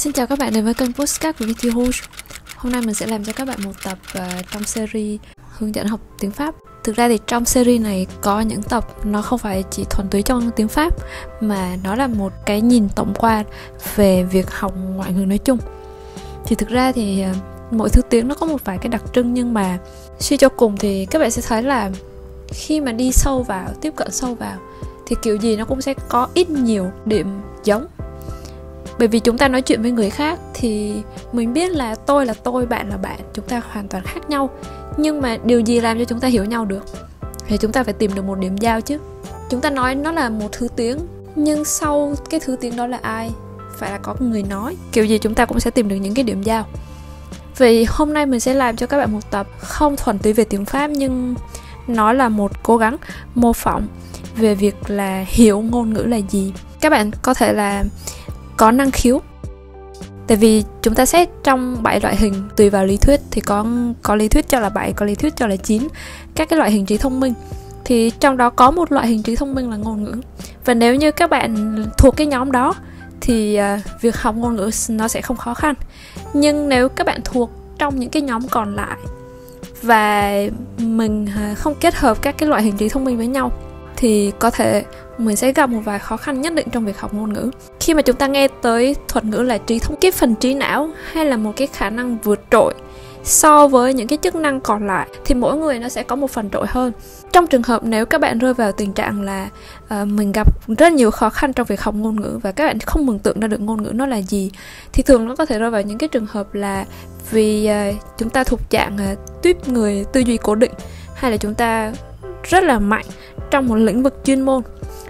Xin chào các bạn đến với kênh Postcard của Vicky Rouge. Hôm nay mình sẽ làm cho các bạn một tập uh, trong series hướng dẫn học tiếng Pháp. Thực ra thì trong series này có những tập nó không phải chỉ thuần túy trong tiếng Pháp Mà nó là một cái nhìn tổng quan về việc học ngoại ngữ nói chung. Thì thực ra thì uh, mỗi thứ tiếng nó có một vài cái đặc trưng Nhưng mà suy cho cùng thì các bạn sẽ thấy là khi mà đi sâu vào, tiếp cận sâu vào Thì kiểu gì nó cũng sẽ có ít nhiều điểm giống bởi vì chúng ta nói chuyện với người khác thì mình biết là tôi là tôi, bạn là bạn, chúng ta hoàn toàn khác nhau. Nhưng mà điều gì làm cho chúng ta hiểu nhau được? Thì chúng ta phải tìm được một điểm giao chứ. Chúng ta nói nó là một thứ tiếng, nhưng sau cái thứ tiếng đó là ai? Phải là có người nói. Kiểu gì chúng ta cũng sẽ tìm được những cái điểm giao. Vì hôm nay mình sẽ làm cho các bạn một tập không thuần túy về tiếng pháp, nhưng nó là một cố gắng mô phỏng về việc là hiểu ngôn ngữ là gì. Các bạn có thể là có năng khiếu. Tại vì chúng ta xét trong bảy loại hình tùy vào lý thuyết thì có có lý thuyết cho là bảy, có lý thuyết cho là chín. Các cái loại hình trí thông minh thì trong đó có một loại hình trí thông minh là ngôn ngữ. Và nếu như các bạn thuộc cái nhóm đó thì uh, việc học ngôn ngữ nó sẽ không khó khăn. Nhưng nếu các bạn thuộc trong những cái nhóm còn lại và mình uh, không kết hợp các cái loại hình trí thông minh với nhau thì có thể mình sẽ gặp một vài khó khăn nhất định trong việc học ngôn ngữ. Khi mà chúng ta nghe tới thuật ngữ là trí thông cái phần trí não hay là một cái khả năng vượt trội so với những cái chức năng còn lại thì mỗi người nó sẽ có một phần trội hơn. Trong trường hợp nếu các bạn rơi vào tình trạng là uh, mình gặp rất nhiều khó khăn trong việc học ngôn ngữ và các bạn không mường tượng ra được ngôn ngữ nó là gì thì thường nó có thể rơi vào những cái trường hợp là vì uh, chúng ta thuộc dạng uh, tuyếp người tư duy cố định hay là chúng ta rất là mạnh trong một lĩnh vực chuyên môn.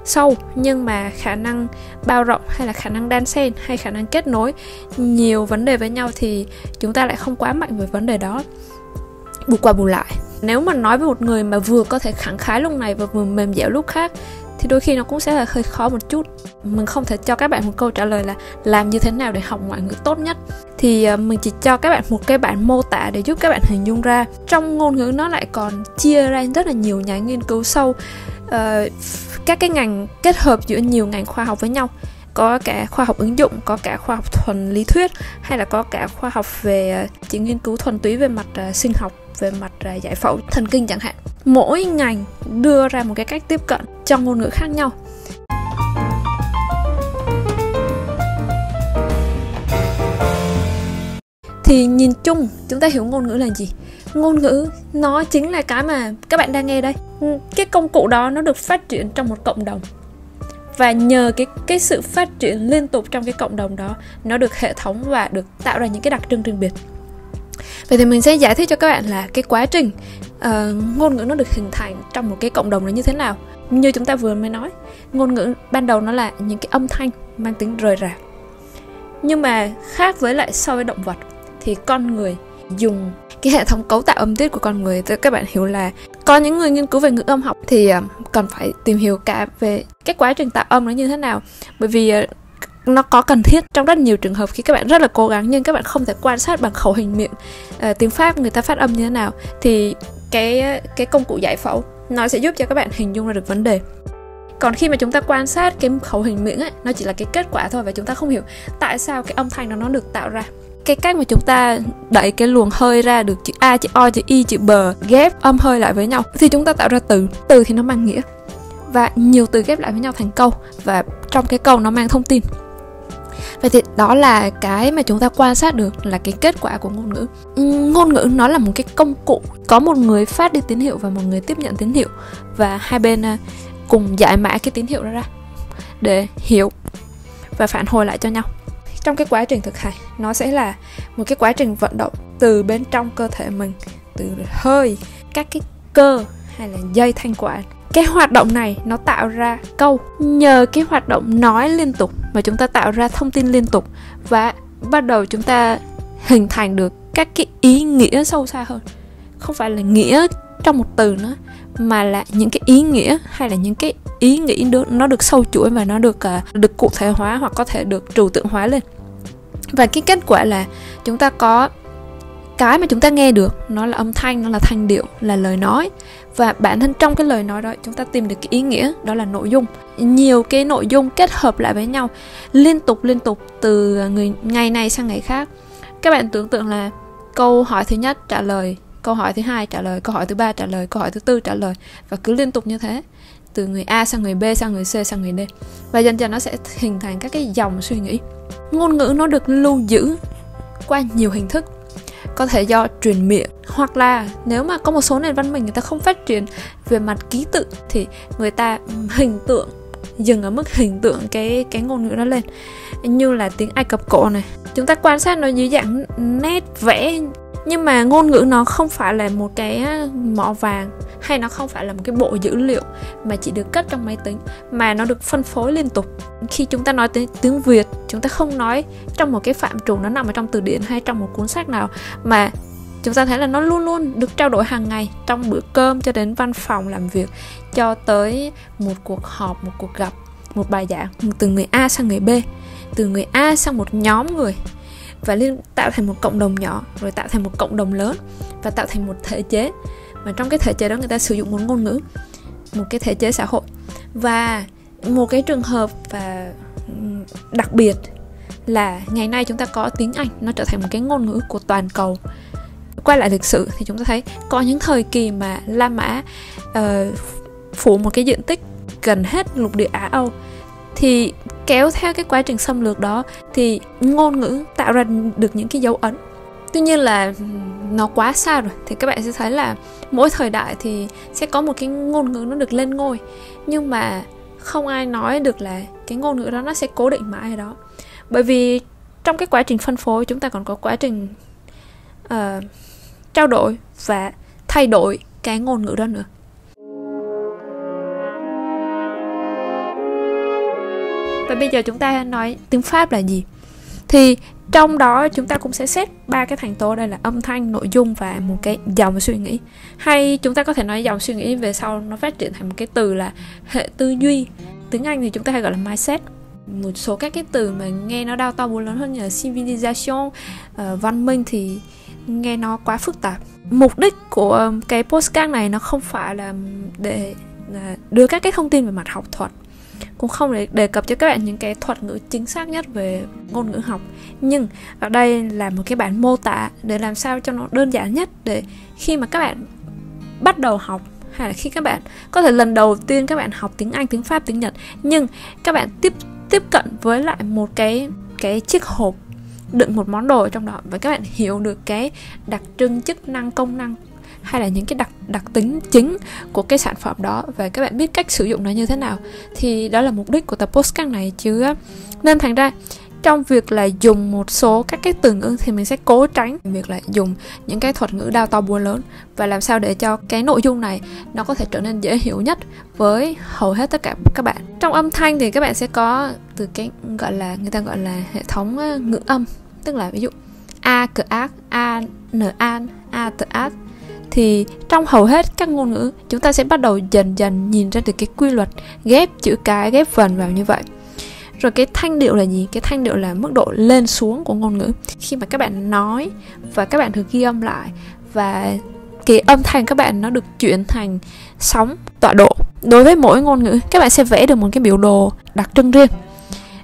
Sâu, nhưng mà khả năng bao rộng hay là khả năng đan xen hay khả năng kết nối, nhiều vấn đề với nhau thì chúng ta lại không quá mạnh về vấn đề đó. Bù qua bù lại, nếu mà nói với một người mà vừa có thể khẳng khái lúc này và vừa mềm dẻo lúc khác thì đôi khi nó cũng sẽ là hơi khó một chút. Mình không thể cho các bạn một câu trả lời là làm như thế nào để học ngoại ngữ tốt nhất. Thì ờ, mình chỉ cho các bạn một cái bản mô tả để giúp các bạn hình dung ra. Trong ngôn ngữ nó lại còn chia ra rất là nhiều nhà nghiên cứu sâu. Uh, các cái ngành kết hợp giữa nhiều ngành khoa học với nhau. Có cả khoa học ứng dụng có cả khoa học thuần lý thuyết hay là có cả khoa học về ờ, chỉ nghiên cứu thuần túy về mặt sinh học về mặt giải phẫu thần kinh chẳng hạn mỗi ngành đưa ra một cái cách tiếp cận trong ngôn ngữ khác nhau. Thì nhìn chung, chúng ta hiểu ngôn ngữ là gì? Ngôn ngữ nó chính là cái mà các bạn đang nghe đây. Cái công cụ đó nó được phát triển trong một cộng đồng. Và nhờ cái cái sự phát triển liên tục trong cái cộng đồng đó, nó được hệ thống và được tạo ra những cái đặc trưng riêng biệt. Vậy thì mình sẽ giải thích cho các bạn là cái quá trình uh, ngôn ngữ nó được hình thành trong một cái cộng đồng là như thế nào? Như chúng ta vừa mới nói ngôn ngữ ban đầu nó là những cái âm thanh mang tính rời rạc. Nhưng mà khác với lại so với động vật thì con người dùng cái hệ thống cấu tạo âm tiết của con người thì các bạn hiểu là có những người nghiên cứu về ngữ âm học thì ờ, cần phải tìm hiểu cả về cái quá trình tạo âm nó như thế nào. Bởi vì ờ, nó có cần thiết trong rất nhiều trường hợp khi các bạn rất là cố gắng nhưng các bạn không thể quan sát bằng khẩu hình miệng uh, tiếng pháp người ta phát âm như thế nào thì cái ờ, cái công cụ giải phẫu. Nó sẽ giúp cho các bạn hình dung ra được vấn đề. Còn khi mà chúng ta quan sát cái khẩu hình miệng ấy, nó chỉ là cái kết quả thôi và chúng ta không hiểu tại sao cái âm thanh đó nó được tạo ra. Cái cách mà chúng ta đẩy cái luồng hơi ra được chữ a, chữ o, chữ y chữ b, ghép âm hơi lại với nhau thì chúng ta tạo ra từ. Từ thì nó mang nghĩa. Và nhiều từ ghép lại với nhau thành câu. Và trong cái câu nó mang thông tin. Vậy thì đó là cái mà chúng ta quan sát được là cái kết quả của ngôn ngữ. Ừ, ngôn ngữ nó là một cái công cụ. Có một người phát đi tín hiệu và một người tiếp nhận tín hiệu. Và hai bên à, cùng giải mã cái tín hiệu đó ra Để hiểu và phản hồi lại cho nhau. Trong cái quá trình thực hành, nó sẽ là một cái quá trình vận động từ bên trong cơ thể mình, từ hơi, các cái cơ hay là dây thanh quản cái hoạt động này nó tạo ra câu nhờ cái hoạt động nói liên tục mà chúng ta tạo ra thông tin liên tục và bắt đầu chúng ta hình thành được các cái ý nghĩa sâu xa hơn. Không phải là nghĩa trong một từ nữa mà là những cái ý nghĩa hay là những cái ý nghĩ được nó được sâu chuỗi và nó được uh, được cụ thể hóa hoặc có thể được trừu tượng hóa lên. Và cái kết quả là chúng ta có cái mà chúng ta nghe được, nó là âm thanh, nó là thanh điệu, là lời nói. Và bản thân trong cái lời nói đó, chúng ta tìm được cái ý nghĩa, đó là nội dung. Nhiều cái nội dung kết hợp lại với nhau, liên tục liên tục, từ người, ngày này sang ngày khác. Các bạn tưởng tượng là câu hỏi thứ nhất trả lời, câu hỏi thứ hai trả lời, câu hỏi thứ ba trả lời, câu hỏi thứ tư trả lời, và cứ liên tục như thế. Từ người A sang người B, sang người C, sang người D. Và dần dần nó sẽ hình thành các cái dòng suy nghĩ. Ngôn ngữ nó được lưu giữ qua nhiều hình thức có thể do truyền miệng, hoặc là nếu mà có một số nền văn minh người ta không phát triển về mặt ký tự thì người ta hình tượng, dừng ở mức hình tượng cái cái ngôn ngữ đó lên. Như là tiếng Ai Cập cổ này. Chúng ta quan sát nó dưới dạng nét vẽ, nhưng mà ngôn ngữ nó không phải là một cái mỏ vàng hay nó không phải là một cái bộ dữ liệu mà chỉ được cất trong máy tính, mà nó được phân phối liên tục? Khi chúng ta nói tiếng tiếng việt, chúng ta không nói trong một cái phạm trù nó nằm ở trong từ điển hay trong một cuốn sách nào, mà chúng ta thấy là nó luôn luôn được trao đổi hàng ngày trong bữa cơm cho đến văn phòng làm việc, cho tới một cuộc họp, một cuộc gặp, một bài giảng, từ người a sang người b, từ người a sang một nhóm người, và liên tạo thành một cộng đồng nhỏ, rồi tạo thành một cộng đồng lớn, và tạo thành một thể chế mà trong cái thể chế đó người ta sử dụng một ngôn ngữ một cái thể chế xã hội. Và một cái trường hợp và đặc biệt là ngày nay chúng ta có tiếng Anh nó trở thành một cái ngôn ngữ của toàn cầu. Quay lại lịch sử thì chúng ta thấy có những thời kỳ mà La Mã uh, phủ một cái diện tích gần hết lục địa Á Âu. Thì kéo theo cái quá trình xâm lược đó thì ngôn ngữ tạo ra được những cái dấu ấn. Tuy nhiên là nó quá xa rồi thì các bạn sẽ thấy là mỗi thời đại thì sẽ có một cái ngôn ngữ nó được lên ngôi. Nhưng mà không ai nói được là cái ngôn ngữ đó nó sẽ cố định mãi ở đó. Bởi vì trong cái quá trình phân phối chúng ta còn có quá trình uh, trao đổi và thay đổi cái ngôn ngữ đó nữa. Và bây giờ chúng ta nói tiếng pháp là gì? Thì trong đó chúng ta cũng sẽ xét ba cái thành tố đây là âm thanh nội dung và một cái dòng suy nghĩ. Hay chúng ta có thể nói dòng suy nghĩ về sau nó phát triển thành một cái từ là hệ tư duy. Tiếng anh thì chúng ta hay gọi là mindset. Một số các cái từ mà nghe nó đau to búa lớn hơn như là civilization uh, văn minh thì nghe nó quá phức tạp. Mục đích của ờ, cái postcard này nó không phải là để đưa các cái thông tin về mặt học thuật cũng không để đề cập cho các bạn những cái thuật ngữ chính xác nhất về ngôn ngữ học. Nhưng ở đây là một cái bản mô tả để làm sao cho nó đơn giản nhất để khi mà các bạn bắt đầu học hay là khi các bạn có thể lần đầu tiên các bạn học tiếng Anh, tiếng Pháp, tiếng Nhật nhưng các bạn tiếp tiếp cận với lại một cái cái chiếc hộp đựng một món đồ ở trong đó và các bạn hiểu được cái đặc trưng chức năng công năng hay là những cái đặc đặc tính chính của cái sản phẩm đó và các bạn biết cách sử dụng nó như thế nào. Thì đó là mục đích của tập postcard này chứ. Nên thành ra, trong việc là dùng một số các cái từ ngữ thì mình sẽ cố tránh việc là dùng những cái thuật ngữ đao to búa lớn. Và làm sao để cho cái nội dung này nó có thể trở nên dễ hiểu nhất với hầu hết tất cả các bạn. Trong âm thanh thì các bạn sẽ có từ cái gọi là, người ta gọi là hệ thống ờ, ngữ âm. Tức là ví dụ, a, cờ ác, a n an, a t ác thì trong hầu hết các ngôn ngữ chúng ta sẽ bắt đầu dần dần nhìn ra được cái quy luật ghép chữ cái ghép vần vào như vậy. Rồi cái thanh điệu là gì? Cái thanh điệu là mức độ lên xuống của ngôn ngữ. Khi mà các bạn nói và các bạn thử ghi âm lại và cái âm thanh các bạn nó được chuyển thành sóng tọa độ. Đối với mỗi ngôn ngữ các bạn sẽ vẽ được một cái biểu đồ đặc trưng riêng.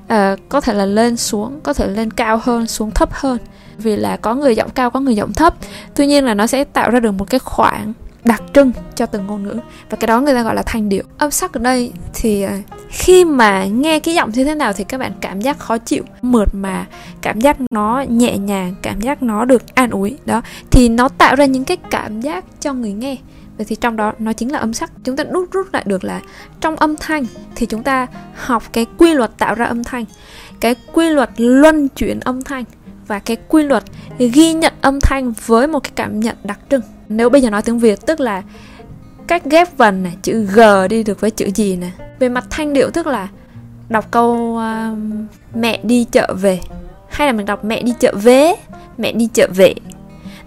À, có thể là lên xuống có thể lên cao hơn xuống thấp hơn vì là có người giọng cao, có người giọng thấp. Tuy nhiên là nó sẽ tạo ra được một cái khoảng đặc trưng cho từng ngôn ngữ, và cái đó người ta gọi là thanh điệu. Âm sắc ở đây thì à, khi mà nghe cái giọng như thế nào thì các bạn cảm giác khó chịu, mượt mà, cảm giác nó nhẹ nhàng, cảm giác nó được an ủi, đó. Thì nó tạo ra những cái cảm giác cho người nghe. Vậy thì trong đó nó chính là âm sắc. Chúng ta rút rút lại được là Trong âm thanh thì chúng ta học cái quy luật tạo ra âm thanh, Cái quy luật luân chuyển âm thanh và cái quy luật ghi nhận âm thanh với một cái cảm nhận đặc trưng. Nếu bây giờ nói tiếng việt tức là cách ghép vần này chữ g đi được với chữ gì nè về mặt thanh điệu tức là đọc câu uh, mẹ đi chợ về. Hay là mình đọc mẹ đi chợ vế mẹ đi chợ về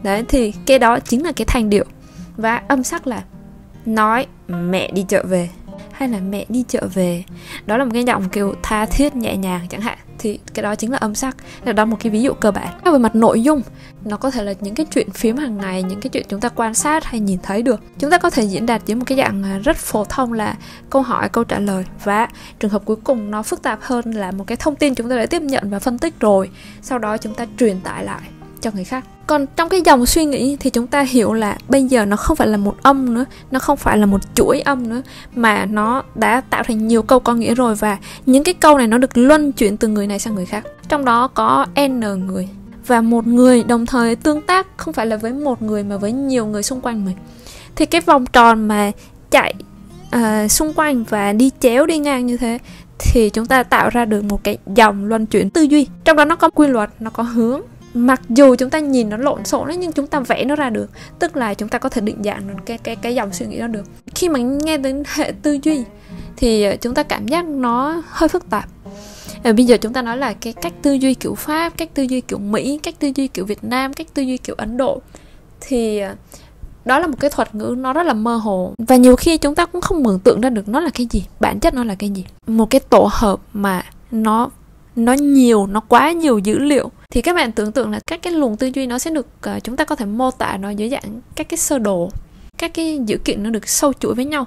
đấy thì cái đó chính là cái thanh điệu. Và âm sắc là nói mẹ đi chợ về hay là mẹ đi chợ về. Đó là một cái giọng kiểu tha thiết nhẹ nhàng chẳng hạn thì cái đó chính là âm sắc. Đó là một cái ví dụ cơ bản. Về mặt nội dung, nó có thể là những cái chuyện phím hàng ngày, những cái chuyện chúng ta quan sát hay nhìn thấy được. Chúng ta có thể diễn đạt dưới một cái dạng à, rất phổ thông là câu hỏi, câu trả lời. Và trường hợp cuối cùng nó phức tạp hơn là một cái thông tin chúng ta đã tiếp nhận và phân tích rồi. Sau đó chúng ta truyền tải lại cho người khác. Còn trong cái dòng suy nghĩ thì chúng ta hiểu là bây giờ nó không phải là một âm nữa nó không phải là một chuỗi âm nữa mà nó đã tạo thành nhiều câu có nghĩa rồi và những cái câu này nó được luân chuyển từ người này sang người khác. Trong đó có n người và một người đồng thời tương tác không phải là với một người mà với nhiều người xung quanh mình. Thì cái vòng tròn mà chạy uh, xung quanh và đi chéo đi ngang như thế thì chúng ta tạo ra được một cái dòng luân chuyển tư duy. Trong đó nó có quy luật nó có hướng mặc dù chúng ta nhìn nó lộn xộn đấy nhưng chúng ta vẽ nó ra được. Tức là chúng ta có thể định dạng cái cái cái dòng suy nghĩ đó được. Khi mà nghe đến hệ tư duy thì ờ, chúng ta cảm giác nó hơi phức tạp. À, bây giờ chúng ta nói là cái cách tư duy kiểu pháp cách tư duy kiểu mỹ cách tư duy kiểu việt nam cách tư duy kiểu ấn độ thì ờ, đó là một cái thuật ngữ nó rất là mơ hồ. Và nhiều khi chúng ta cũng không mường tượng ra được nó là cái gì bản chất nó là cái gì. Một cái tổ hợp mà nó nó nhiều nó quá nhiều dữ liệu thì các bạn tưởng tượng là các cái luồng tư duy nó sẽ được uh, chúng ta có thể mô tả nó dưới dạng các cái sơ đồ các cái dữ kiện nó được sâu chuỗi với nhau.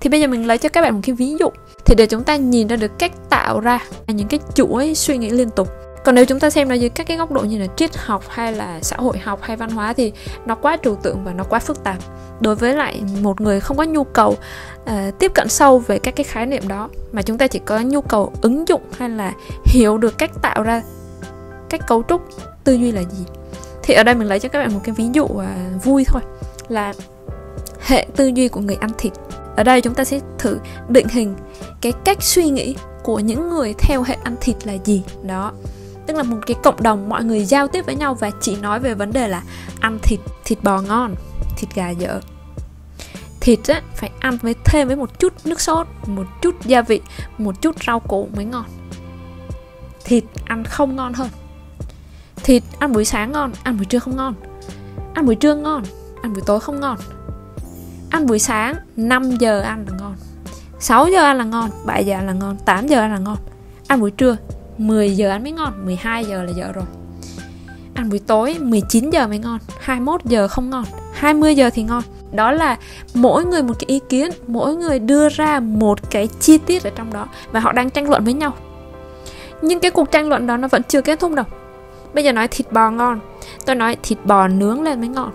Thì bây giờ mình lấy cho các bạn một cái ví dụ. Thì để chúng ta nhìn ra được cách tạo ra những cái chuỗi suy nghĩ liên tục còn nếu chúng ta xem nó dưới các cái góc độ như là triết học hay là xã hội học hay văn hóa thì nó quá trừu tượng và nó quá phức tạp. Đối với lại một người không có nhu cầu uh, tiếp cận sâu về các cái khái niệm đó mà chúng ta chỉ có nhu cầu ứng dụng hay là hiểu được cách tạo ra cách cấu trúc tư duy là gì. Thì ở đây mình lấy cho các bạn một cái ví dụ uh, vui thôi là hệ tư duy của người ăn thịt. Ở đây chúng ta sẽ thử định hình cái cách suy nghĩ của những người theo hệ ăn thịt là gì. Đó tức là một cái cộng đồng mọi người giao tiếp với nhau và chỉ nói về vấn đề là ăn thịt thịt bò ngon, thịt gà dở. Thịt á, phải ăn với thêm với một chút nước sốt, một chút gia vị, một chút rau củ mới ngon. Thịt ăn không ngon hơn. Thịt ăn buổi sáng ngon, ăn buổi trưa không ngon. Ăn buổi trưa ngon, ăn buổi tối không ngon. Ăn buổi sáng 5 giờ ăn là ngon. 6 giờ ăn là ngon 7 giờ ăn là ngon 8 giờ ăn là ngon. Ăn buổi trưa 10 giờ ăn mới ngon 12 giờ là dở rồi. Ăn buổi tối 19 giờ mới ngon 21 giờ không ngon 20 giờ thì ngon. Đó là mỗi người một cái ý kiến, mỗi người đưa ra một cái chi tiết ở trong đó và họ đang tranh luận với nhau. Nhưng cái cuộc tranh luận đó nó vẫn chưa kết thúc đâu. Bây giờ nói thịt bò ngon, tôi nói thịt bò nướng lên mới ngon.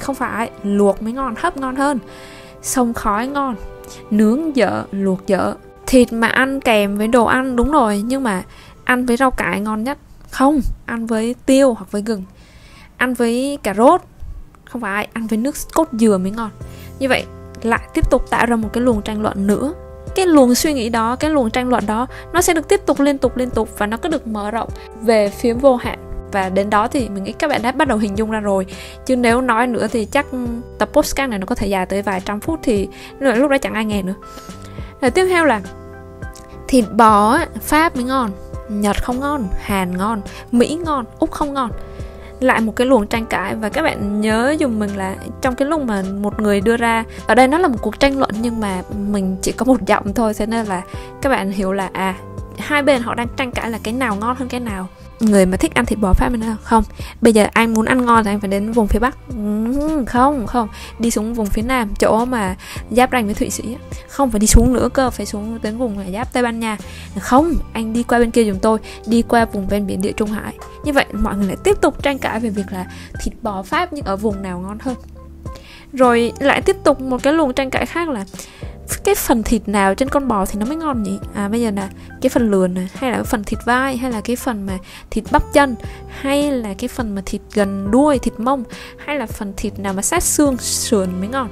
Không phải, luộc mới ngon, hấp ngon hơn. Sông khói ngon, nướng dở, luộc dở thịt mà ăn kèm với đồ ăn, đúng rồi, nhưng mà ăn với rau cải ngon nhất. Không, ăn với tiêu hoặc với gừng. Ăn với cà rốt, không phải, ăn với nước cốt dừa mới ngon. Như vậy, lại tiếp tục tạo ra một cái luồng tranh luận nữa. Cái luồng suy nghĩ đó, cái luồng tranh luận đó, nó sẽ được tiếp tục liên tục liên tục và nó cứ được mở rộng về phía vô hạn. Và đến đó thì mình nghĩ các bạn đã bắt đầu hình dung ra rồi. Chứ nếu nói nữa thì chắc tập postcard này nó có thể dài tới vài trăm phút thì lúc đó chẳng ai nghe nữa rồi tiếp theo là thịt bò pháp mới ngon, nhật không ngon, hàn ngon, mỹ ngon, úc không ngon. Lại một cái luồng tranh cãi và các bạn nhớ dùng mình là trong cái lúc mà một người đưa ra, ở đây nó là một cuộc tranh luận nhưng mà mình chỉ có một giọng thôi thế nên là các bạn hiểu là à hai bên họ đang tranh cãi là cái nào ngon hơn cái nào người mà thích ăn thịt bò pháp mình nói không. Bây giờ anh muốn ăn ngon thì anh phải đến vùng phía bắc. Ừ, không không. Đi xuống vùng phía nam, chỗ mà giáp ranh với thụy sĩ không phải đi xuống nữa cơ, phải xuống đến vùng là giáp tây ban nha. Không, anh đi qua bên kia chúng tôi, đi qua vùng ven biển địa trung hải. Như vậy mọi người lại tiếp tục tranh cãi về việc là thịt bò pháp nhưng ở vùng nào ngon hơn. Rồi lại tiếp tục một cái luồng tranh cãi khác là cái phần thịt nào trên con bò thì nó mới ngon nhỉ? À bây giờ là cái phần lườn này hay là cái phần thịt vai hay là cái phần mà thịt bắp chân hay là cái phần mà thịt gần đuôi thịt mông hay là phần thịt nào mà sát xương sườn mới ngon?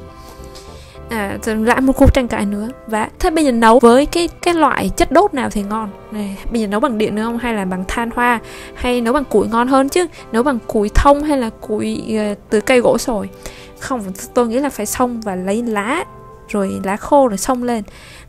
À lại một cuộc tranh cãi nữa. Và thế bây giờ nấu với cái cái loại chất đốt nào thì ngon? Này bây giờ nấu bằng điện nữa không? Hay là bằng than hoa? Hay nấu bằng củi ngon hơn chứ? Nấu bằng củi thông hay là củi uh, từ cây gỗ sồi? Không tôi nghĩ là phải xong và lấy lá rồi lá khô rồi xông lên.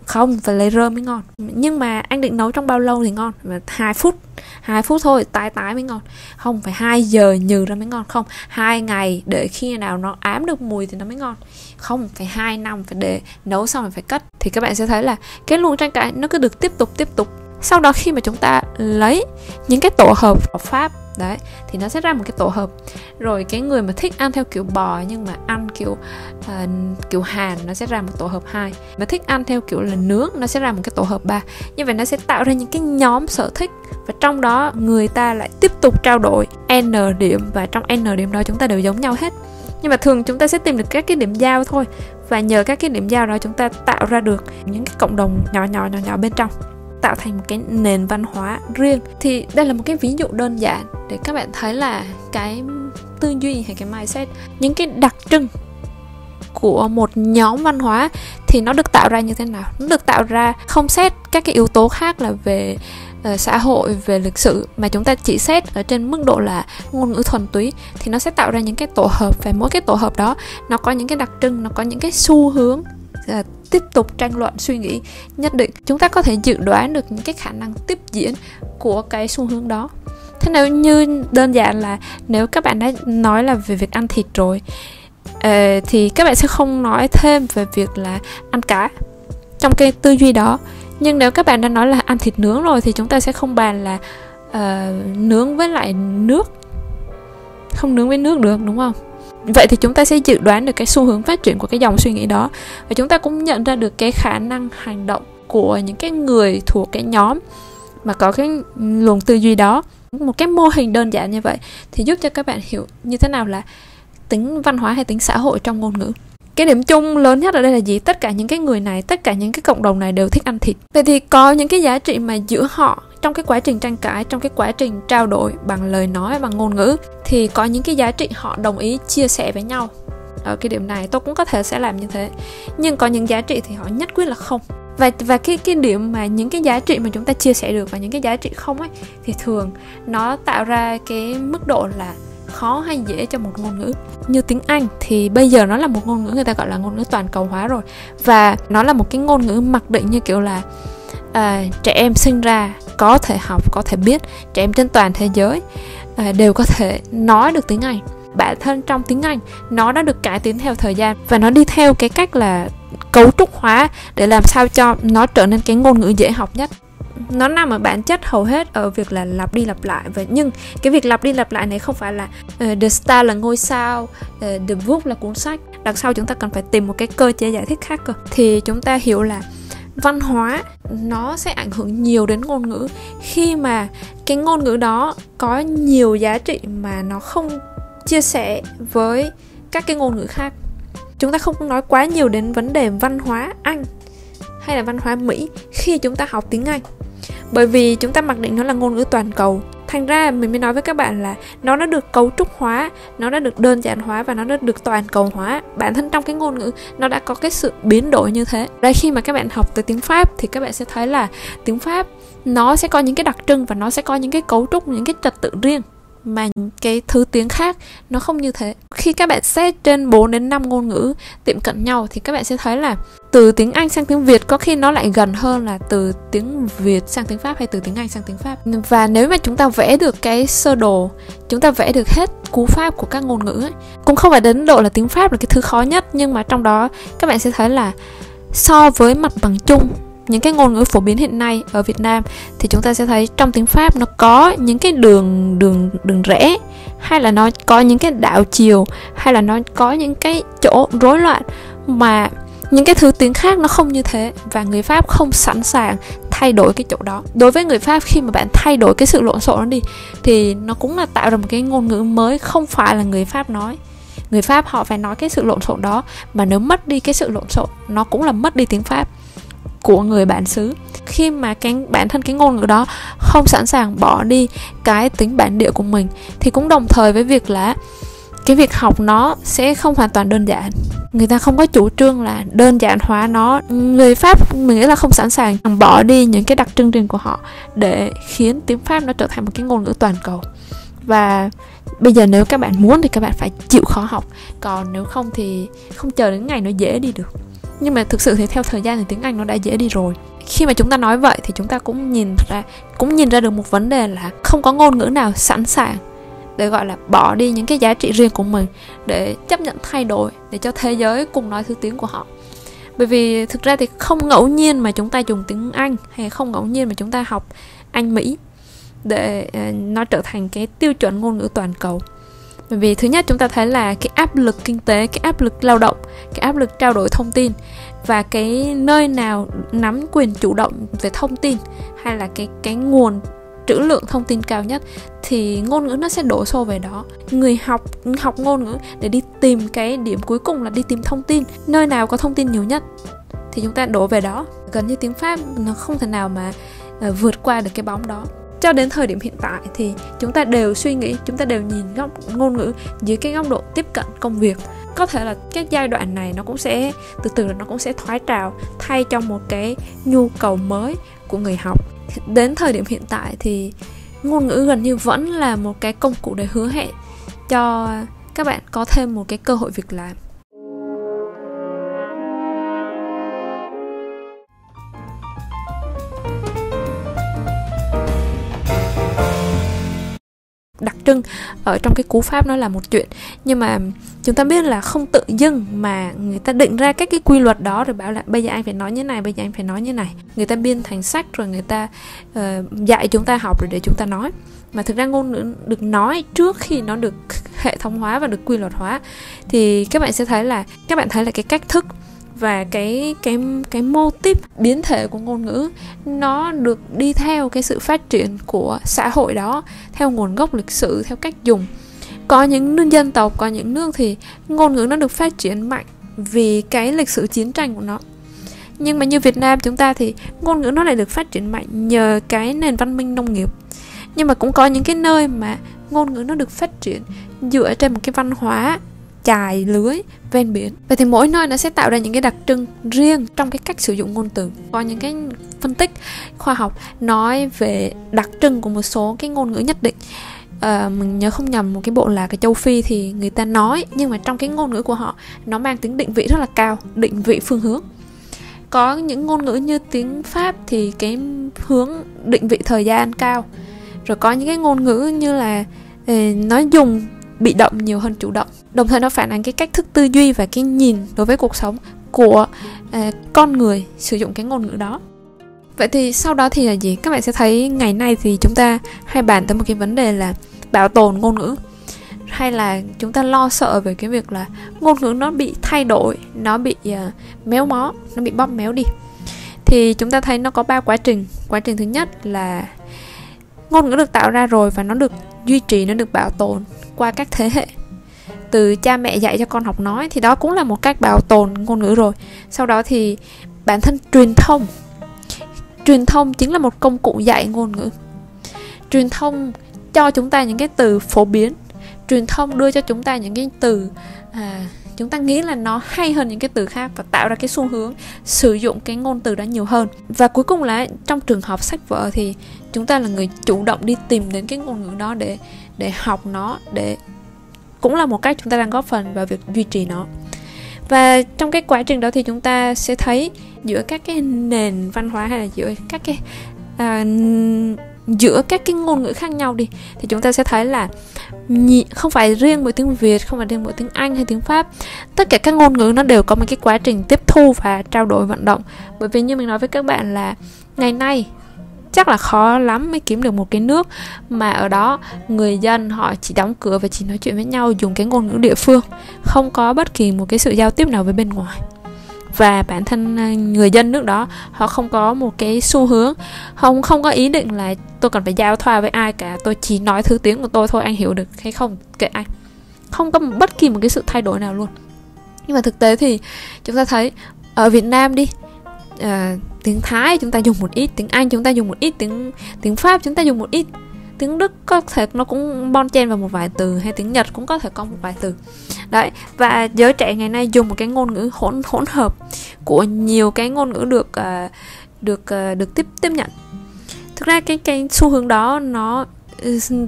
Không, phải lấy rơm mới ngon. Nhưng mà anh định nấu trong bao lâu thì ngon? Hai phút hai phút thôi, tái tái mới ngon. Không, phải hai giờ nhừ ra mới ngon. Không, hai ngày để khi nào nó ám được mùi thì nó mới ngon. Không, phải hai năm, phải để nấu xong rồi phải cất. Thì các bạn sẽ thấy là cái luồng tranh cãi nó cứ được tiếp tục tiếp tục. Sau đó khi mà chúng ta lấy những cái tổ hợp pháp đấy thì nó sẽ ra một cái tổ hợp. Rồi cái người mà thích ăn theo kiểu bò nhưng mà ăn kiểu uh, kiểu hàn nó sẽ ra một tổ hợp hai. Mà thích ăn theo kiểu là nướng nó sẽ ra một cái tổ hợp ba. Như vậy nó sẽ tạo ra những cái nhóm sở thích và trong đó người ta lại tiếp tục trao đổi n điểm và trong n điểm đó chúng ta đều giống nhau hết. Nhưng mà thường chúng ta sẽ tìm được các cái điểm giao thôi và nhờ các cái điểm giao đó chúng ta tạo ra được những cái cộng đồng nhỏ nhỏ nhỏ nhỏ bên trong tạo thành một cái nền văn hóa riêng. Thì đây là một cái ví dụ đơn giản để các bạn thấy là cái tư duy hay cái mindset những cái đặc trưng của một nhóm văn hóa thì nó được tạo ra như thế nào? Nó được tạo ra không xét các cái yếu tố khác là về uh, xã hội về lịch sử mà chúng ta chỉ xét ở trên mức độ là ngôn ngữ thuần túy thì nó sẽ tạo ra những cái tổ hợp. Và mỗi cái tổ hợp đó nó có những cái đặc trưng nó có những cái xu hướng à, tiếp tục tranh luận suy nghĩ nhất định chúng ta có thể dự đoán được những cái khả năng tiếp diễn của cái xu hướng đó. Thế nếu như đơn giản là nếu các bạn đã nói là về việc ăn thịt rồi uh, thì các bạn sẽ không nói thêm về việc là ăn cá trong cái tư duy đó. Nhưng nếu các bạn đã nói là ăn thịt nướng rồi thì chúng ta sẽ không bàn là uh, nướng với lại nước. Không nướng với nước được đúng không? Vậy thì chúng ta sẽ dự đoán được cái xu hướng phát triển của cái dòng suy nghĩ đó. Và chúng ta cũng nhận ra được cái khả năng hành động của những cái người thuộc cái nhóm mà có cái luồng tư duy đó. Một cái mô hình đơn giản như vậy thì giúp cho các bạn hiểu như thế nào là tính văn hóa hay tính xã hội trong ngôn ngữ cái điểm chung lớn nhất ở đây là gì? Tất cả những cái người này, tất cả những cái cộng đồng này đều thích ăn thịt. Vậy thì có những cái giá trị mà giữa họ trong cái quá trình tranh cãi, trong cái quá trình trao đổi bằng lời nói, bằng ngôn ngữ, thì có những cái giá trị họ đồng ý chia sẻ với nhau. Ở cái điểm này tôi cũng có thể sẽ làm như thế. Nhưng có những giá trị thì họ nhất quyết là không. Và và cái cái điểm mà những cái giá trị mà chúng ta chia sẻ được và những cái giá trị không ấy, thì thường nó tạo ra cái mức độ là khó hay dễ cho một ngôn ngữ. Như tiếng anh thì bây giờ nó là một ngôn ngữ người ta gọi là ngôn ngữ toàn cầu hóa rồi. Và nó là một cái ngôn ngữ mặc định như kiểu là à, trẻ em sinh ra có thể học có thể biết. Trẻ em trên toàn thế giới à, đều có thể nói được tiếng anh. Bản thân trong tiếng anh nó đã được cải tiến theo thời gian và nó đi theo cái cách là cấu trúc hóa để làm sao cho nó trở nên cái ngôn ngữ dễ học nhất nó nằm ở bản chất hầu hết ở việc là lặp đi lặp lại. Và nhưng cái việc lặp đi lặp lại này không phải là uh, The Star là ngôi sao uh, The Book là cuốn sách. Đằng sau chúng ta cần phải tìm một cái cơ chế giải thích khác cơ. Thì chúng ta hiểu là văn hóa nó sẽ ảnh hưởng nhiều đến ngôn ngữ. Khi mà cái ngôn ngữ đó có nhiều giá trị mà nó không chia sẻ với các cái ngôn ngữ khác chúng ta không nói quá nhiều đến vấn đề văn hóa anh hay là văn hóa mỹ khi chúng ta học tiếng anh bởi vì chúng ta mặc định nó là ngôn ngữ toàn cầu. Thành ra mình mới nói với các bạn là nó đã được cấu trúc hóa, nó đã được đơn giản hóa và nó đã được toàn cầu hóa. Bản thân trong cái ngôn ngữ, nó đã có cái sự biến đổi như thế. Đây khi mà các bạn học từ tiếng pháp thì các bạn sẽ thấy là tiếng pháp nó sẽ có những cái đặc trưng và nó sẽ có những cái cấu trúc, những cái trật tự riêng. Mà cái thứ tiếng khác nó không như thế. Khi các bạn xét trên 4 đến 5 ngôn ngữ tiệm cận nhau thì các bạn sẽ thấy là từ tiếng Anh sang tiếng Việt có khi nó lại gần hơn là từ tiếng Việt sang tiếng Pháp hay từ tiếng Anh sang tiếng Pháp. Và nếu mà chúng ta vẽ được cái sơ đồ, chúng ta vẽ được hết cú pháp của các ngôn ngữ ấy, cũng không phải đến độ là tiếng Pháp là cái thứ khó nhất nhưng mà trong đó các bạn sẽ thấy là so với mặt bằng chung những cái ngôn ngữ phổ biến hiện nay ở Việt Nam thì chúng ta sẽ thấy trong tiếng Pháp nó có những cái đường đường đường rẽ hay là nó có những cái đảo chiều hay là nó có những cái chỗ rối loạn mà những cái thứ tiếng khác nó không như thế và người Pháp không sẵn sàng thay đổi cái chỗ đó. Đối với người Pháp, khi mà bạn thay đổi cái sự lộn xộn đó đi, thì nó cũng là tạo ra một cái ngôn ngữ mới, không phải là người Pháp nói. Người Pháp họ phải nói cái sự lộn xộn đó, mà nếu mất đi cái sự lộn xộn, nó cũng là mất đi tiếng Pháp của người bản xứ. Khi mà cái bản thân cái ngôn ngữ đó không sẵn sàng bỏ đi cái tính bản địa của mình, thì cũng đồng thời với việc là cái việc học nó sẽ không hoàn toàn đơn giản. Người ta không có chủ trương là đơn giản hóa nó. Người pháp, mình nghĩ là không sẵn sàng bỏ đi những cái đặc trưng riêng của họ để khiến tiếng pháp nó trở thành một cái ngôn ngữ toàn cầu. Và bây giờ nếu các bạn muốn thì các bạn phải chịu khó học. Còn nếu không thì không chờ đến ngày nó dễ đi được. Nhưng mà thực sự thì theo thời gian thì tiếng Anh nó đã dễ đi rồi. Khi mà chúng ta nói vậy thì chúng ta cũng nhìn ra, cũng nhìn ra được một vấn đề là không có ngôn ngữ nào sẵn sàng để, gọi là, bỏ đi những cái giá trị riêng của mình, để chấp nhận thay đổi, để cho thế giới cùng nói thứ tiếng của họ. Bởi vì thực ra thì không ngẫu nhiên mà chúng ta dùng tiếng Anh, hay không ngẫu nhiên mà chúng ta học Anh, Mỹ để ờ, nó trở thành cái tiêu chuẩn ngôn ngữ toàn cầu. Bởi vì thứ nhất chúng ta thấy là cái áp lực kinh tế, cái áp lực lao động, cái áp lực trao đổi thông tin và cái nơi nào nắm quyền chủ động về thông tin hay là cái cái nguồn trữ lượng thông tin cao nhất, thì ngôn ngữ nó sẽ đổ xô về đó. Người học học ngôn ngữ để đi tìm cái điểm cuối cùng là đi tìm thông tin, nơi nào có thông tin nhiều nhất, thì chúng ta đổ về đó. Gần như tiếng pháp, nó không thể nào mà ờ, vượt qua được cái bóng đó. Cho đến thời điểm hiện tại thì chúng ta đều suy nghĩ, chúng ta đều nhìn góc, ngôn ngữ dưới cái góc độ tiếp cận công việc. Có thể là cái giai đoạn này nó cũng sẽ, từ từ nó cũng sẽ thoái trào, thay cho một cái nhu cầu mới của người học đến thời điểm hiện tại thì ngôn ngữ gần như vẫn là một cái công cụ để hứa hẹn cho các bạn có thêm một cái cơ hội việc làm. Trưng ở trong cái cú pháp nó là một chuyện. Nhưng mà chúng ta biết là không tự dưng mà người ta định ra các cái quy luật đó rồi bảo là bây giờ anh phải nói như này bây giờ anh phải nói như này. Người ta biên thành sách rồi người ta uh, dạy chúng ta học rồi để chúng ta nói. Mà thực ra ngôn ngữ được nói trước khi nó được hệ thống hóa và được quy luật hóa. Thì các bạn sẽ thấy là các bạn thấy là cái cách thức và cái cái cái mô típ biến thể của ngôn ngữ nó được đi theo cái sự phát triển của xã hội đó, theo nguồn gốc lịch sử, theo cách dùng. Có những nước dân tộc, có những nước thì ngôn ngữ nó được phát triển mạnh vì cái lịch sử chiến tranh của nó. Nhưng mà như Việt Nam chúng ta thì ngôn ngữ nó lại được phát triển mạnh nhờ cái nền văn minh nông nghiệp. Nhưng mà cũng có những cái nơi mà ngôn ngữ nó được phát triển dựa trên một cái văn hóa chài lưới ven biển. Vậy thì mỗi nơi nó sẽ tạo ra những cái đặc trưng riêng trong cái cách sử dụng ngôn từ. Có những cái phân tích khoa học nói về đặc trưng của một số cái ngôn ngữ nhất định. À, mình nhớ không nhầm một cái bộ là cái châu phi thì người ta nói nhưng mà trong cái ngôn ngữ của họ nó mang tính định vị rất là cao định vị phương hướng. Có những ngôn ngữ như tiếng pháp thì cái hướng định vị thời gian cao. Rồi có những cái ngôn ngữ như là ờ, nó dùng bị động nhiều hơn chủ động. Đồng thời nó phản ánh cái cách thức tư duy và cái nhìn đối với cuộc sống của uh, con người sử dụng cái ngôn ngữ đó. Vậy thì sau đó thì là gì? Các bạn sẽ thấy ngày nay thì chúng ta hay bàn tới một cái vấn đề là bảo tồn ngôn ngữ. Hay là chúng ta lo sợ về cái việc là ngôn ngữ nó bị thay đổi nó bị uh, méo mó nó bị bóp méo đi. Thì chúng ta thấy nó có ba quá trình. Quá trình thứ nhất là ngôn ngữ được tạo ra rồi và nó được duy trì nó được bảo tồn qua các thế hệ. Từ cha mẹ dạy cho con học nói thì đó cũng là một cách bảo tồn ngôn ngữ rồi. Sau đó thì bản thân truyền thông. Truyền thông chính là một công cụ dạy ngôn ngữ. Truyền thông cho chúng ta những cái từ phổ biến. Truyền thông đưa cho chúng ta những cái từ à, chúng ta nghĩ là nó hay hơn những cái từ khác và tạo ra cái xu hướng sử dụng cái ngôn từ đó nhiều hơn. Và cuối cùng là trong trường học sách vở thì chúng ta là người chủ động đi tìm đến cái ngôn ngữ đó để để học nó để cũng là một cách chúng ta đang góp phần vào việc duy trì nó. Và trong cái quá trình đó thì chúng ta sẽ thấy giữa các cái nền văn hóa hay là giữa các cái à, giữa các cái ngôn ngữ khác nhau đi thì chúng ta sẽ thấy là không phải riêng mỗi tiếng Việt, không phải riêng mỗi tiếng Anh hay tiếng Pháp tất cả các ngôn ngữ nó đều có một cái quá trình tiếp thu và trao đổi vận động. Bởi vì như mình nói với các bạn là ngày nay chắc là khó lắm mới kiếm được một cái nước. Mà ở đó, người dân họ chỉ đóng cửa và chỉ nói chuyện với nhau dùng cái ngôn ngữ địa phương, không có bất kỳ một cái sự giao tiếp nào với bên ngoài. Và bản thân à, người dân nước đó, họ không có một cái xu hướng, không không có ý định là tôi cần phải giao thoa với ai cả, tôi chỉ nói thứ tiếng của tôi thôi, anh hiểu được hay không? Kệ anh. Không có bất kỳ một cái sự thay đổi nào luôn. Nhưng mà thực tế thì chúng ta thấy, ở Việt Nam đi uh, tiếng Thái chúng ta dùng một ít tiếng Anh chúng ta dùng một ít tiếng tiếng Pháp chúng ta dùng một ít. Tiếng Đức có thể nó cũng bon chen vào một vài từ hay tiếng Nhật cũng có thể có một vài từ. Đấy và giới trẻ ngày nay dùng một cái ngôn ngữ hỗn hỗn hợp của nhiều cái ngôn ngữ được uh, được uh, được tiếp tiếp nhận. Thực ra cái cái xu hướng đó nó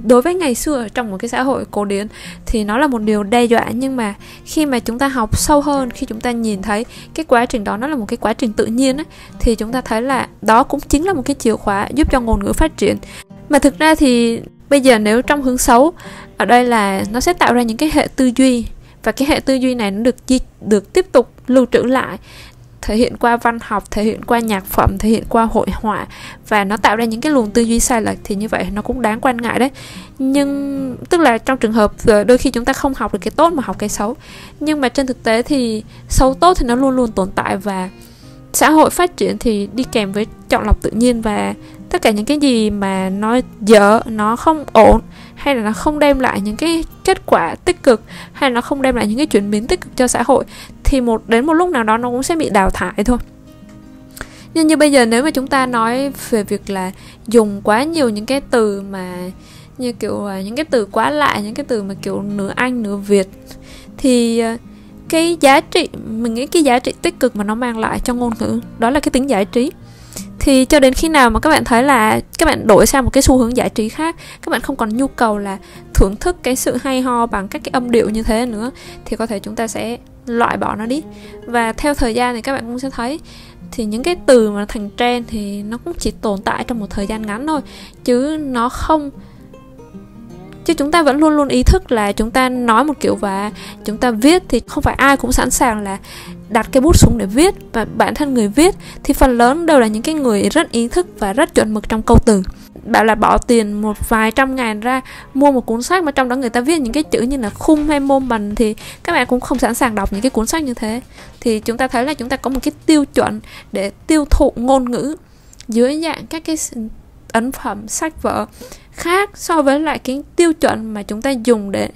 đối với ngày xưa trong một cái xã hội cổ điển thì nó là một điều đe dọa nhưng mà khi mà chúng ta học sâu hơn khi chúng ta nhìn thấy cái quá trình đó nó là một cái quá trình tự nhiên ấy, thì chúng ta thấy là đó cũng chính là một cái chìa khóa giúp cho ngôn ngữ phát triển. Mà thực ra thì bây giờ nếu trong hướng xấu ở đây là nó sẽ tạo ra những cái hệ tư duy và cái hệ tư duy này nó được được tiếp tục lưu trữ lại thể hiện qua văn học, thể hiện qua nhạc phẩm, thể hiện qua hội họa và nó tạo ra những cái luồng tư duy sai lệch thì như vậy nó cũng đáng quan ngại đấy. Nhưng, tức là trong trường hợp đôi khi chúng ta không học được cái tốt mà học cái xấu. Nhưng mà trên thực tế thì xấu tốt thì nó luôn luôn tồn tại và xã hội phát triển thì đi kèm với chọn lọc tự nhiên và tất cả những cái gì mà nó dở, nó không ổn hay là nó không đem lại những cái kết quả tích cực, hay là nó không đem lại những cái chuyển biến tích cực cho xã hội, thì một, đến một lúc nào đó nó cũng sẽ bị đào thải thôi. Nhưng như bây giờ nếu mà chúng ta nói về việc là dùng quá nhiều những cái từ mà, như kiểu à, những cái từ quá lạ, những cái từ mà kiểu nửa anh, nửa việt, thì à, cái giá trị, mình nghĩ cái giá trị tích cực mà nó mang lại cho ngôn ngữ đó là cái tính giải trí thì cho đến khi nào mà các bạn thấy là các bạn đổi sang một cái xu hướng giải trí khác, các bạn không còn nhu cầu là thưởng thức cái sự hay ho bằng các cái âm điệu như thế nữa, thì có thể chúng ta sẽ loại bỏ nó đi. Và theo thời gian thì các bạn cũng sẽ thấy, thì những cái từ mà thành trend thì nó cũng chỉ tồn tại trong một thời gian ngắn thôi, chứ nó không chứ chúng ta vẫn luôn luôn ý thức là chúng ta nói một kiểu và chúng ta viết thì không phải ai cũng sẵn sàng là đặt cái bút xuống để viết và bản thân người viết. Thì phần lớn đều là những cái người rất ý thức và rất chuẩn mực trong câu từ. Bảo là bỏ tiền một vài trăm ngàn ra mua một cuốn sách mà trong đó người ta viết những cái chữ như là khung hay môn bần thì các bạn cũng không sẵn sàng đọc những cái cuốn sách như thế. Thì chúng ta thấy là chúng ta có một cái tiêu chuẩn để tiêu thụ ngôn ngữ dưới dạng các cái ấn phẩm sách vở khác so với lại cái tiêu chuẩn mà chúng ta dùng để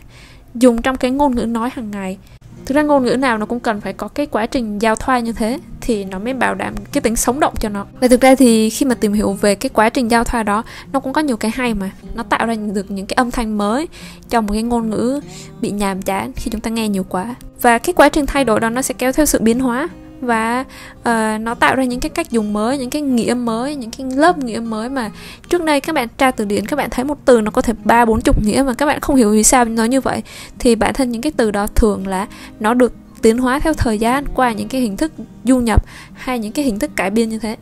dùng trong cái ngôn ngữ nói hàng ngày. Thực ra ngôn ngữ nào nó cũng cần phải có cái quá trình giao thoa như thế thì nó mới bảo đảm cái tính sống động cho nó. Và thực ra thì khi mà tìm hiểu về cái quá trình giao thoa đó, nó cũng có nhiều cái hay mà. Nó tạo ra được những cái âm thanh mới trong một cái ngôn ngữ bị nhàm chán khi chúng ta nghe nhiều quá. Và cái quá trình thay đổi đó nó sẽ kéo theo sự biến hóa và uh, nó tạo ra những cái cách dùng mới những cái nghĩa mới những cái lớp nghĩa mới mà trước đây các bạn tra từ điển các bạn thấy một từ nó có thể ba bốn chục nghĩa mà các bạn không hiểu vì sao nó như vậy thì bản thân những cái từ đó thường là nó được tiến hóa theo thời gian qua những cái hình thức du nhập hay những cái hình thức cải biên như thế.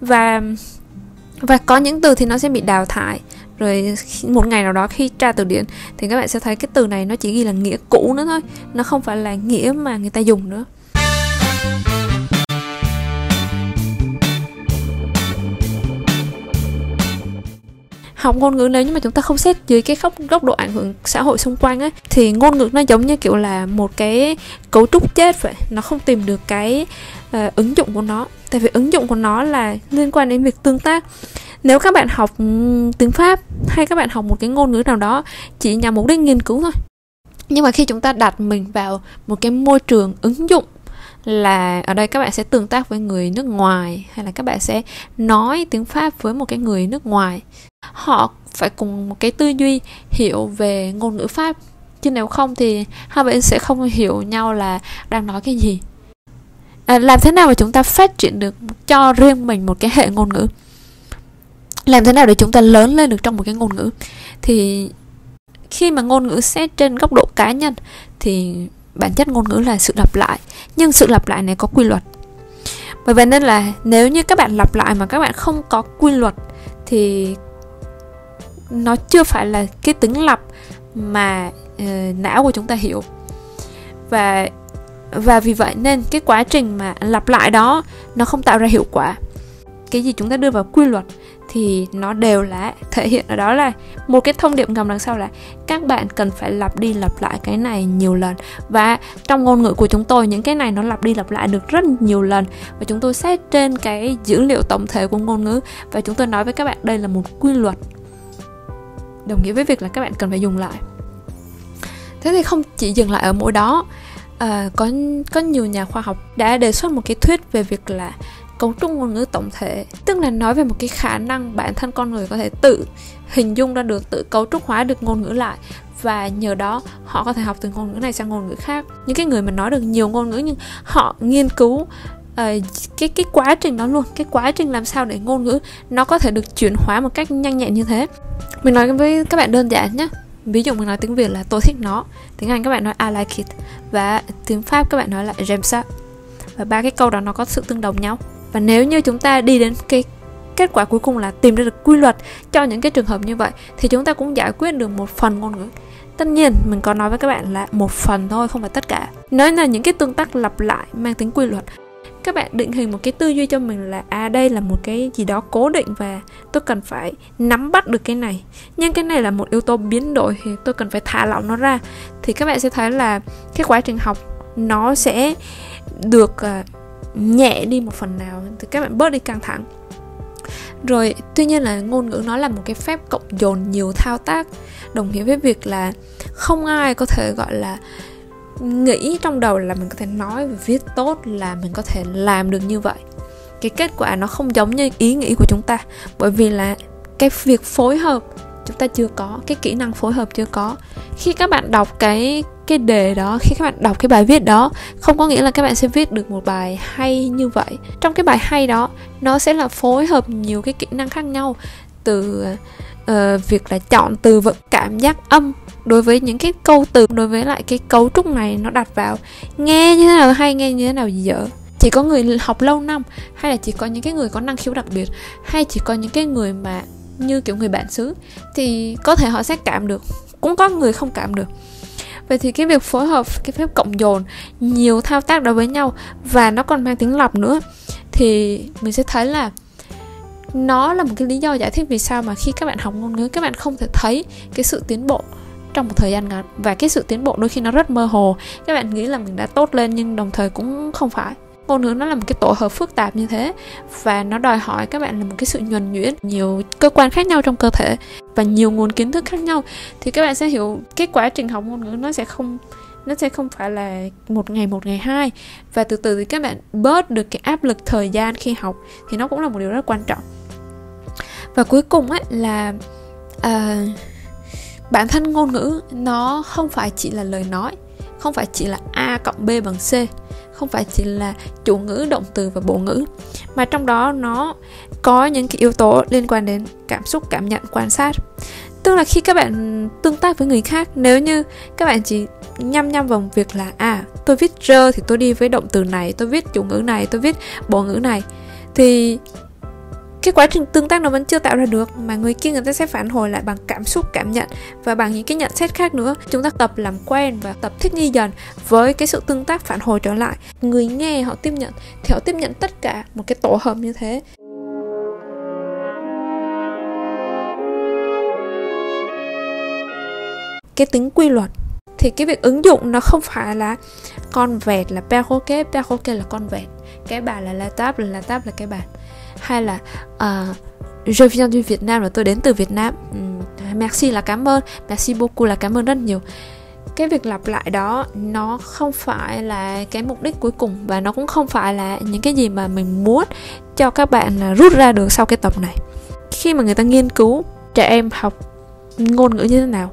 Và và có những từ thì nó sẽ bị đào thải. Rồi một ngày nào đó khi tra từ điển thì các bạn sẽ thấy cái từ này nó chỉ ghi là nghĩa cũ nữa thôi nó không phải là nghĩa mà người ta dùng nữa. Học ngôn ngữ nếu như mà chúng ta không xét dưới cái góc góc độ ảnh hưởng xã hội xung quanh ấy thì ngôn ngữ nó giống như kiểu là một cái cấu trúc chết vậy. Nó không tìm được cái uh, ứng dụng của nó. Tại vì ứng dụng của nó là liên quan đến việc tương tác. Nếu các bạn học tiếng pháp hay các bạn học một cái ngôn ngữ nào đó chỉ nhằm mục đích nghiên cứu thôi. Nhưng mà khi chúng ta đặt mình vào một cái môi trường ứng dụng là ở đây các bạn sẽ tương tác với người nước ngoài hay là các bạn sẽ nói tiếng pháp với một cái người nước ngoài họ phải cùng một cái tư duy hiểu về ngôn ngữ pháp. Chứ nếu không thì hai bên sẽ không hiểu nhau là đang nói cái gì. À, làm thế nào mà chúng ta phát triển được cho riêng mình một cái hệ ngôn ngữ? Làm thế nào để chúng ta lớn lên được trong một cái ngôn ngữ? Thì khi mà ngôn ngữ xét trên góc độ cá nhân thì bản chất ngôn ngữ là sự lặp lại. Nhưng sự lặp lại này có quy luật. Bởi vậy nên là nếu như các bạn lặp lại mà các bạn không có quy luật thì nó chưa phải là cái tính lập mà uh, não của chúng ta hiểu. Và và vì vậy nên cái quá trình mà lặp lại đó nó không tạo ra hiệu quả. Cái gì chúng ta đưa vào quy luật thì nó đều là thể hiện ở đó là một cái thông điệp ngầm đằng sau là các bạn cần phải lặp đi lặp lại cái này nhiều lần. Và trong ngôn ngữ của chúng tôi những cái này nó lặp đi lặp lại được rất nhiều lần. Và chúng tôi xét trên cái dữ liệu tổng thể của ngôn ngữ và chúng tôi nói với các bạn đây là một quy luật đồng nghĩa với việc là các bạn cần phải dùng lại. Thế thì không chỉ dừng lại ở mỗi đó à, có có nhiều nhà khoa học đã đề xuất một cái thuyết về việc là cấu trúc ngôn ngữ tổng thể tức là nói về một cái khả năng bản thân con người có thể tự hình dung ra được tự cấu trúc hóa được ngôn ngữ lại và nhờ đó họ có thể học từ ngôn ngữ này sang ngôn ngữ khác. Những cái người mà nói được nhiều ngôn ngữ nhưng họ nghiên cứu uh, cái cái quá trình đó luôn cái quá trình làm sao để ngôn ngữ nó có thể được chuyển hóa một cách nhanh nhẹn như thế. Mình nói với các bạn đơn giản nhé ví dụ mình nói tiếng việt là tôi thích nó tiếng anh các bạn nói I like it và tiếng pháp các bạn nói là j'aime ça và ba cái câu đó nó có sự tương đồng nhau. Và nếu như chúng ta đi đến cái kết quả cuối cùng là tìm ra được quy luật cho những cái trường hợp như vậy thì chúng ta cũng giải quyết được một phần ngôn ngữ. Tất nhiên mình có nói với các bạn là một phần thôi không phải tất cả. Nói là những cái tương tác lặp lại mang tính quy luật các bạn định hình một cái tư duy cho mình là à đây là một cái gì đó cố định và tôi cần phải nắm bắt được cái này. Nhưng cái này là một yếu tố biến đổi thì tôi cần phải thả lỏng nó ra. Thì các bạn sẽ thấy là cái quá trình học nó sẽ được uh, nhẹ đi một phần nào thì các bạn bớt đi căng thẳng. Rồi tuy nhiên là ngôn ngữ nó là một cái phép cộng dồn nhiều thao tác đồng nghĩa với việc là không ai có thể gọi là nghĩ trong đầu là mình có thể nói và viết tốt là mình có thể làm được như vậy. Cái kết quả nó không giống như ý nghĩ của chúng ta bởi vì là cái việc phối hợp chúng ta chưa có cái kỹ năng phối hợp chưa có. Khi các bạn đọc cái cái đề đó khi các bạn đọc cái bài viết đó không có nghĩa là các bạn sẽ viết được một bài hay như vậy. Trong cái bài hay đó nó sẽ là phối hợp nhiều cái kỹ năng khác nhau từ uh, việc là chọn từ vựng cảm giác âm đối với những cái câu từ, đối với lại cái cấu trúc này nó đặt vào nghe như thế nào hay nghe như thế nào dở. Chỉ có người học lâu năm, hay là chỉ có những cái người có năng khiếu đặc biệt, hay chỉ có những cái người mà như kiểu người bản xứ, thì có thể họ sẽ cảm được. Cũng có người không cảm được. Vậy thì cái việc phối hợp, cái phép cộng dồn, nhiều thao tác đó với nhau và nó còn mang tính lọc nữa, thì mình sẽ thấy là nó là một cái lý do giải thích vì sao mà khi các bạn học ngôn ngữ, các bạn không thể thấy cái sự tiến bộ trong một thời gian ngắn. Và cái sự tiến bộ đôi khi nó rất mơ hồ. Các bạn nghĩ là mình đã tốt lên nhưng đồng thời cũng không phải. Ngôn ngữ nó là một cái tổ hợp phức tạp như thế. Và nó đòi hỏi các bạn là một cái sự nhuần nhuyễn. Nhiều cơ quan khác nhau trong cơ thể. Và nhiều nguồn kiến thức khác nhau. Thì các bạn sẽ hiểu cái quá trình học ngôn ngữ nó sẽ không nó sẽ không phải là một ngày một ngày hai. Và từ từ thì các bạn bớt được cái áp lực thời gian khi học thì nó cũng là một điều rất quan trọng. Và cuối cùng ấy là uh, bản thân ngôn ngữ nó không phải chỉ là lời nói, không phải chỉ là a cộng b bằng c, không phải chỉ là chủ ngữ, động từ và bộ ngữ, mà trong đó nó có những cái yếu tố liên quan đến cảm xúc, cảm nhận, quan sát. Tức là khi các bạn tương tác với người khác, nếu như các bạn chỉ nhăm nhăm vào việc là à tôi viết rơ thì tôi đi với động từ này, tôi viết chủ ngữ này, tôi viết bộ ngữ này, thì cái quá trình tương tác nó vẫn chưa tạo ra được, mà người kia người ta sẽ phản hồi lại bằng cảm xúc, cảm nhận và bằng những cái nhận xét khác nữa. Chúng ta tập làm quen và tập thích nghi dần với cái sự tương tác phản hồi trở lại. Người nghe họ tiếp nhận thì họ tiếp nhận tất cả một cái tổ hợp như thế. Cái tính quy luật thì cái việc ứng dụng nó không phải là con vẹt là perroquet perroquet là con vẹt. Cái bàn là la table là la table là cái bàn hay là uh, je viens du Việt Nam là tôi đến từ Việt Nam um, ừ, merci là cảm ơn. Merci beaucoup là cảm ơn rất nhiều. Cái việc lặp lại đó nó không phải là cái mục đích cuối cùng và nó cũng không phải là những cái gì mà mình muốn cho các bạn rút ra được sau cái tập này. Khi mà người ta nghiên cứu trẻ em học ngôn ngữ như thế nào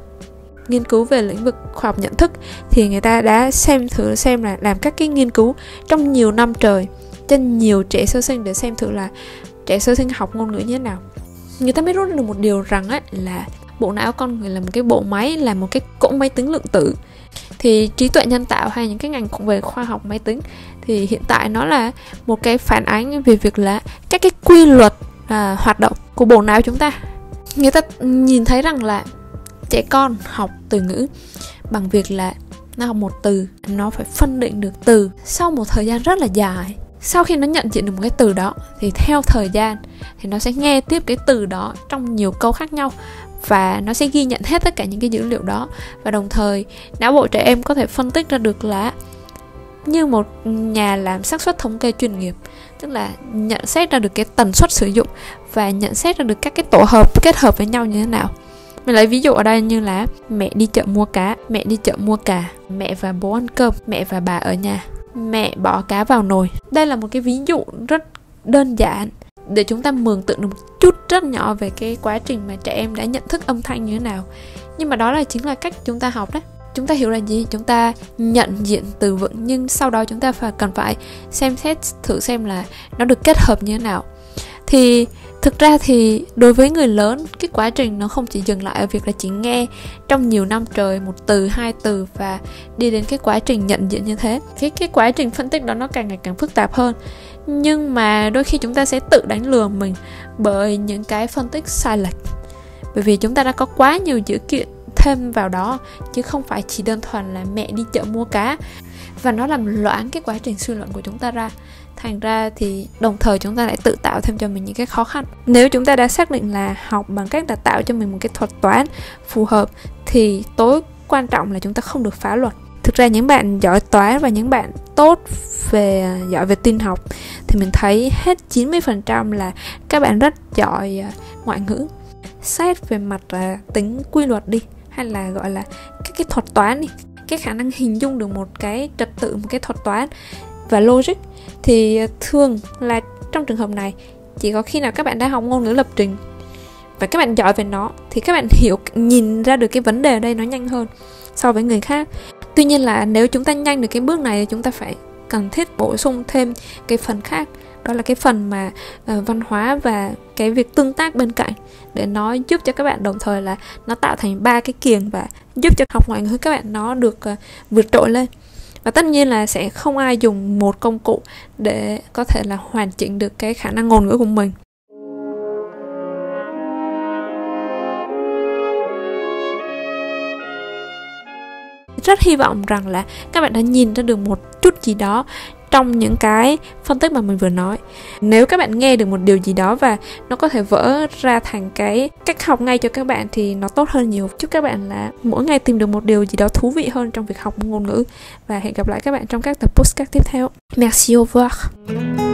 nghiên cứu về lĩnh vực khoa học nhận thức thì người ta đã xem thử xem là làm các cái nghiên cứu trong nhiều năm trời cho nhiều trẻ sơ sinh để xem thử là trẻ sơ sinh học ngôn ngữ như thế nào. Người ta mới rút được một điều rằng á là bộ não con người là một cái bộ máy là một cái cỗ máy tính lượng tử. Thì trí tuệ nhân tạo hay những cái ngành về khoa học máy tính thì hiện tại nó là một cái phản ánh về việc là các cái quy luật à, hoạt động của bộ não chúng ta. Người ta nhìn thấy rằng là trẻ con học từ ngữ bằng việc là nó học một từ nó phải phân định được từ sau một thời gian rất là dài sau khi nó nhận diện được một cái từ đó, thì theo thời gian, thì nó sẽ nghe tiếp cái từ đó trong nhiều câu khác nhau và nó sẽ ghi nhận hết tất cả những cái dữ liệu đó. Và đồng thời, não bộ trẻ em có thể phân tích ra được là như một nhà làm xác suất thống kê chuyên nghiệp, tức là nhận xét ra được cái tần suất sử dụng và nhận xét ra được các cái tổ hợp, kết hợp với nhau như thế nào. Mình lấy ví dụ ở đây như là mẹ đi chợ mua cá, mẹ đi chợ mua cà, mẹ và bố ăn cơm, mẹ và bà ở nhà mẹ bỏ cá vào nồi. Đây là một cái ví dụ rất đơn giản để chúng ta mường tượng được một chút rất nhỏ về cái quá trình mà trẻ em đã nhận thức âm thanh như thế nào. Nhưng mà đó là chính là cách chúng ta học đấy. Chúng ta hiểu là gì? Chúng ta nhận diện từ vựng, nhưng sau đó chúng ta phải cần phải xem xét thử xem là nó được kết hợp như thế nào thì thực ra thì đối với người lớn, cái quá trình nó không chỉ dừng lại ở việc là chỉ nghe trong nhiều năm trời, một từ, hai từ và đi đến cái quá trình nhận diện như thế. Cái cái quá trình phân tích đó nó càng ngày càng phức tạp hơn. Nhưng mà đôi khi chúng ta sẽ tự đánh lừa mình bởi những cái phân tích sai lệch. Bởi vì chúng ta đã có quá nhiều dữ kiện thêm vào đó, chứ không phải chỉ đơn thuần là mẹ đi chợ mua cá. Và nó làm loãng cái quá trình suy luận của chúng ta ra thành ra thì đồng thời chúng ta lại tự tạo thêm cho mình những cái khó khăn. Nếu chúng ta đã xác định là học bằng cách là tạo cho mình một cái thuật toán phù hợp, thì tối quan trọng là chúng ta không được phá luật. Thực ra những bạn giỏi toán và những bạn tốt về, giỏi về tin học thì mình thấy hết 90% là các bạn rất giỏi à, ngoại ngữ. Xét về mặt là tính quy luật đi, hay là gọi là các cái thuật toán đi, cái khả năng hình dung được một cái trật tự, một cái thuật toán và logic thì ờ, thường là trong trường hợp này chỉ có khi nào các bạn đã học ngôn ngữ lập trình và các bạn giỏi về nó thì các bạn hiểu nhìn ra được cái vấn đề ở đây nó nhanh hơn so với người khác. Tuy nhiên là nếu chúng ta nhanh được cái bước này thì chúng ta phải cần thiết bổ sung thêm cái phần khác đó là cái phần mà uh, văn hóa và cái việc tương tác bên cạnh để nó giúp cho các bạn đồng thời là nó tạo thành ba cái kiềng và giúp cho học ngoại ngữ các bạn nó được uh, vượt trội lên và tất nhiên là sẽ không ai dùng một công cụ để có thể là hoàn chỉnh được cái khả năng ngôn ngữ của mình. Rất hy vọng rằng là các bạn đã nhìn ra được một chút gì đó trong những cái phân tích mà mình vừa nói. Nếu các bạn nghe được một điều gì đó và nó có thể vỡ ra thành cái cách học ngay cho các bạn thì nó tốt hơn nhiều. Chúc các bạn là mỗi ngày tìm được một điều gì đó thú vị hơn trong việc học ngôn ngữ. Và hẹn gặp lại các bạn trong các tập podcast tiếp theo. Merci, au revoir.